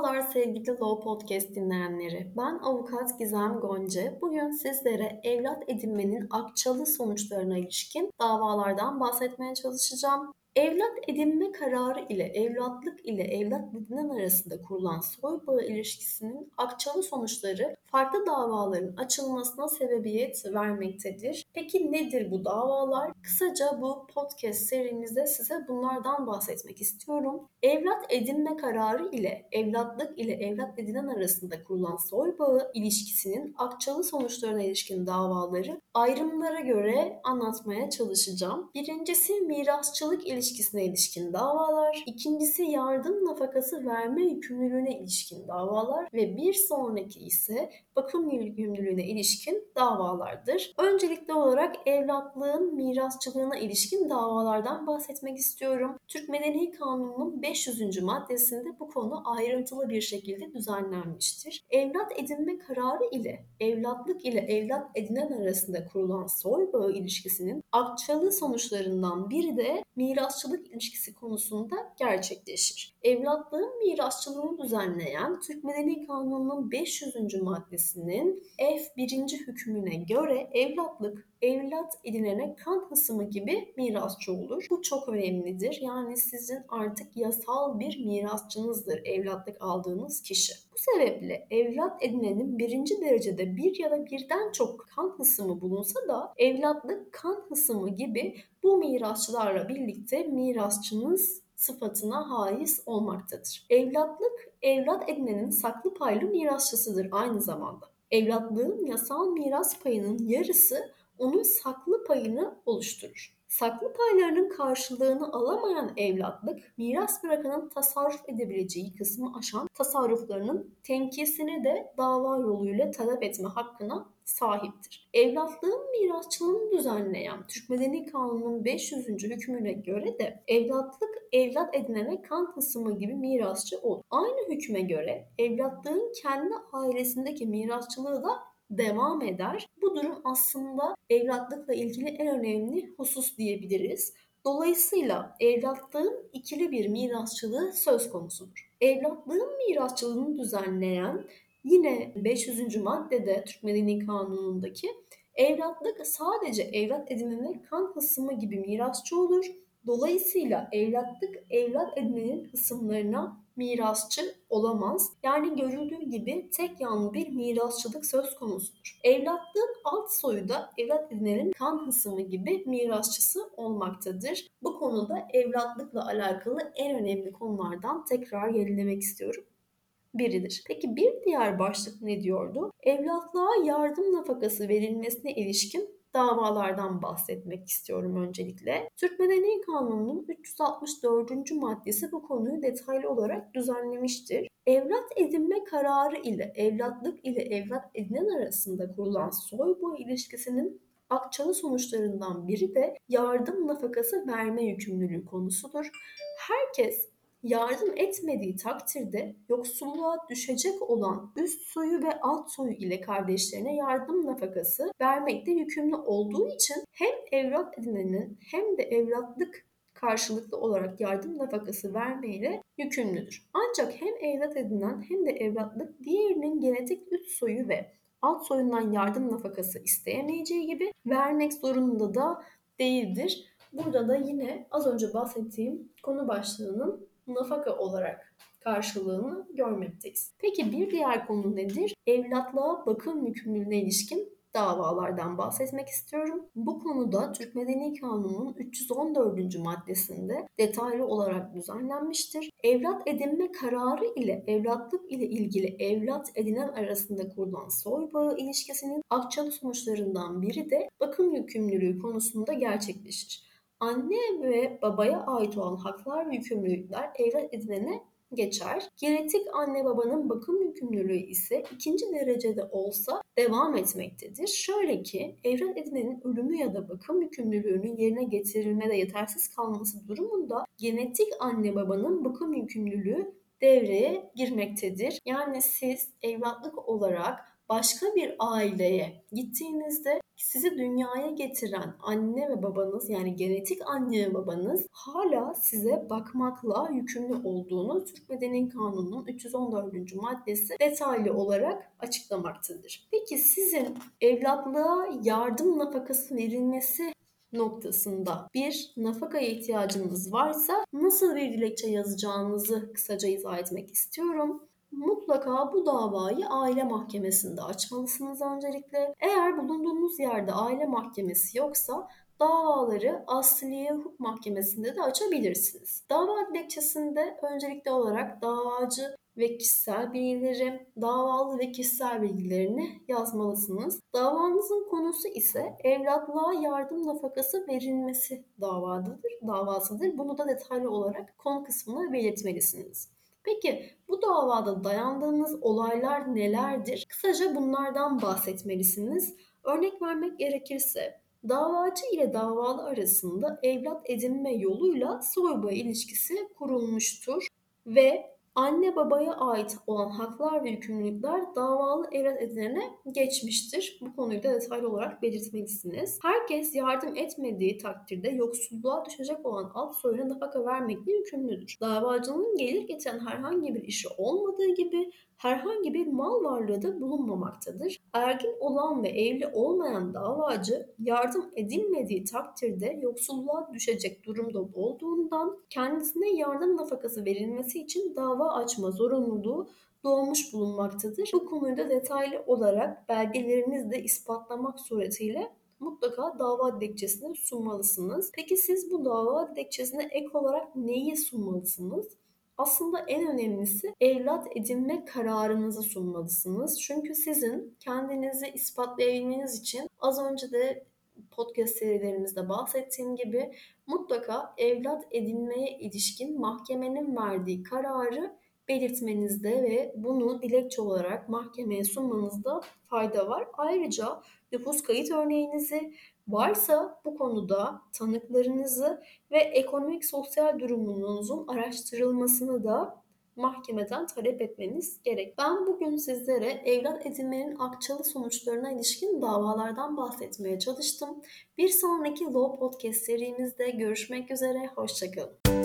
Merhabalar sevgili Law Podcast dinleyenleri. Ben avukat Gizem Gonca. Bugün sizlere evlat edinmenin akçalı sonuçlarına ilişkin davalardan bahsetmeye çalışacağım. Evlat edinme kararı ile evlatlık ile evlat edinen arasında kurulan soy bağı ilişkisinin akçalı sonuçları farklı davaların açılmasına sebebiyet vermektedir. Peki nedir bu davalar? Kısaca bu podcast serimizde size bunlardan bahsetmek istiyorum. Evlat edinme kararı ile evlatlık ile evlat edinen arasında kurulan soy bağı ilişkisinin akçalı sonuçlarına ilişkin davaları ayrımlara göre anlatmaya çalışacağım. Birincisi mirasçılık ilişkisine ilişkin davalar, ikincisi yardım nafakası verme yükümlülüğüne ilişkin davalar ve bir sonraki ise bakım yükümlülüğüne ilişkin davalardır. Öncelikli olarak evlatlığın mirasçılığına ilişkin davalardan bahsetmek istiyorum. Türk Medeni Kanunu'nun 500. maddesinde bu konu ayrıntılı bir şekilde düzenlenmiştir. Evlat edinme kararı ile evlatlık ile evlat edinen arasında kurulan soy bağı ilişkisinin akçalı sonuçlarından biri de mirasçılık ilişkisi konusunda gerçekleşir. Evlatlığın mirasçılığını düzenleyen Türk Medeni Kanunu'nun 500. maddesinin F1. hükmüne göre evlatlık evlat edinene kan hısımı gibi mirasçı olur. Bu çok önemlidir. Yani sizin artık yasal bir mirasçınızdır evlatlık aldığınız kişi. Sebeple evlat edinenin birinci derecede bir ya da birden çok kan hısımı bulunsa da evlatlık kan hısımı gibi bu mirasçılarla birlikte mirasçınız sıfatına haiz olmaktadır. Evlatlık, evlat edinenin saklı paylı mirasçısıdır aynı zamanda. Evlatlığın yasal miras payının yarısı onun saklı payını oluşturur. Saklı paylarının karşılığını alamayan evlatlık, miras bırakanın tasarruf edebileceği kısmı aşan tasarruflarının tenkisini de dava yoluyla talep etme hakkına sahiptir. Evlatlığın mirasçılığını düzenleyen Türk Medeni Kanunu'nun 500. hükmüne göre de evlatlık evlat edinene kan kısmı gibi mirasçı olur. Aynı hükme göre evlatlığın kendi ailesindeki mirasçılığı da devam eder. Bu durum aslında evlatlıkla ilgili en önemli husus diyebiliriz. Dolayısıyla evlatlığın ikili bir mirasçılığı söz konusudur. Evlatlığın mirasçılığını düzenleyen yine 500. maddede Türk Medeni Kanunu'ndaki evlatlık sadece evlat edinene kan kısmı gibi mirasçı olur. Dolayısıyla evlatlık evlat edinenin kısımlarına mirasçı olamaz. Yani görüldüğü gibi tek yanlı bir mirasçılık söz konusudur. Evlatlığın alt soyu da evlat edinenin kan hısımı gibi mirasçısı olmaktadır. Bu konuda evlatlıkla alakalı en önemli konulardan tekrar yenilemek istiyorum biridir. Peki bir diğer başlık ne diyordu? Evlatlığa yardım nafakası verilmesine ilişkin davalardan bahsetmek istiyorum öncelikle. Türk Medeni Kanunu'nun 364. maddesi bu konuyu detaylı olarak düzenlemiştir. Evlat edinme kararı ile evlatlık ile evlat edinen arasında kurulan soy boy ilişkisinin akçalı sonuçlarından biri de yardım nafakası verme yükümlülüğü konusudur. Herkes yardım etmediği takdirde yoksulluğa düşecek olan üst soyu ve alt soyu ile kardeşlerine yardım nafakası vermekte yükümlü olduğu için hem evlat edinenin hem de evlatlık karşılıklı olarak yardım nafakası vermeyle yükümlüdür. Ancak hem evlat edinen hem de evlatlık diğerinin genetik üst soyu ve alt soyundan yardım nafakası isteyemeyeceği gibi vermek zorunda da değildir. Burada da yine az önce bahsettiğim konu başlığının nafaka olarak karşılığını görmekteyiz. Peki bir diğer konu nedir? Evlatlığa bakım yükümlülüğüne ilişkin davalardan bahsetmek istiyorum. Bu konuda Türk Medeni Kanunu'nun 314. maddesinde detaylı olarak düzenlenmiştir. Evlat edinme kararı ile evlatlık ile ilgili evlat edinen arasında kurulan soy bağı ilişkisinin akçalı sonuçlarından biri de bakım yükümlülüğü konusunda gerçekleşir. Anne ve babaya ait olan haklar ve yükümlülükler evlat edinene geçer. Genetik anne babanın bakım yükümlülüğü ise ikinci derecede olsa devam etmektedir. Şöyle ki evlat edinenin ölümü ya da bakım yükümlülüğünün yerine getirilmede yetersiz kalması durumunda genetik anne babanın bakım yükümlülüğü devreye girmektedir. Yani siz evlatlık olarak başka bir aileye gittiğinizde sizi dünyaya getiren anne ve babanız yani genetik anne ve babanız hala size bakmakla yükümlü olduğunu Türk Medeni Kanunu'nun 314. maddesi detaylı olarak açıklamaktadır. Peki sizin evlatlığa yardım nafakası verilmesi noktasında bir nafakaya ihtiyacınız varsa nasıl bir dilekçe yazacağınızı kısaca izah etmek istiyorum mutlaka bu davayı aile mahkemesinde açmalısınız öncelikle. Eğer bulunduğunuz yerde aile mahkemesi yoksa davaları Asliye Hukuk Mahkemesi'nde de açabilirsiniz. Dava dilekçesinde öncelikli olarak davacı ve kişisel bilgileri, davalı ve kişisel bilgilerini yazmalısınız. Davanızın konusu ise evlatlığa yardım nafakası verilmesi davadıdır, davasıdır. Bunu da detaylı olarak konu kısmına belirtmelisiniz. Peki bu davada dayandığınız olaylar nelerdir? Kısaca bunlardan bahsetmelisiniz. Örnek vermek gerekirse davacı ile davalı arasında evlat edinme yoluyla soy ilişkisi kurulmuştur ve anne babaya ait olan haklar ve yükümlülükler davalı evlat edinene geçmiştir. Bu konuyu da detaylı olarak belirtmelisiniz. Herkes yardım etmediği takdirde yoksulluğa düşecek olan alt soyuna nafaka vermekle yükümlüdür. Davacının gelir getiren herhangi bir işi olmadığı gibi herhangi bir mal varlığı da bulunmamaktadır. Ergin olan ve evli olmayan davacı yardım edilmediği takdirde yoksulluğa düşecek durumda olduğundan kendisine yardım nafakası verilmesi için dava açma zorunluluğu doğmuş bulunmaktadır. Bu konuyu da detaylı olarak belgelerinizle ispatlamak suretiyle mutlaka dava dilekçesini sunmalısınız. Peki siz bu dava dilekçesine ek olarak neyi sunmalısınız? Aslında en önemlisi evlat edinme kararınızı sunmalısınız. Çünkü sizin kendinizi ispatlayabilmeniz için az önce de podcast serilerimizde bahsettiğim gibi mutlaka evlat edinmeye ilişkin mahkemenin verdiği kararı belirtmenizde ve bunu dilekçe olarak mahkemeye sunmanızda fayda var. Ayrıca nüfus kayıt örneğinizi varsa bu konuda tanıklarınızı ve ekonomik sosyal durumunuzun araştırılmasını da mahkemeden talep etmeniz gerek. Ben bugün sizlere evlat edinmenin akçalı sonuçlarına ilişkin davalardan bahsetmeye çalıştım. Bir sonraki Law Podcast serimizde görüşmek üzere, hoşçakalın.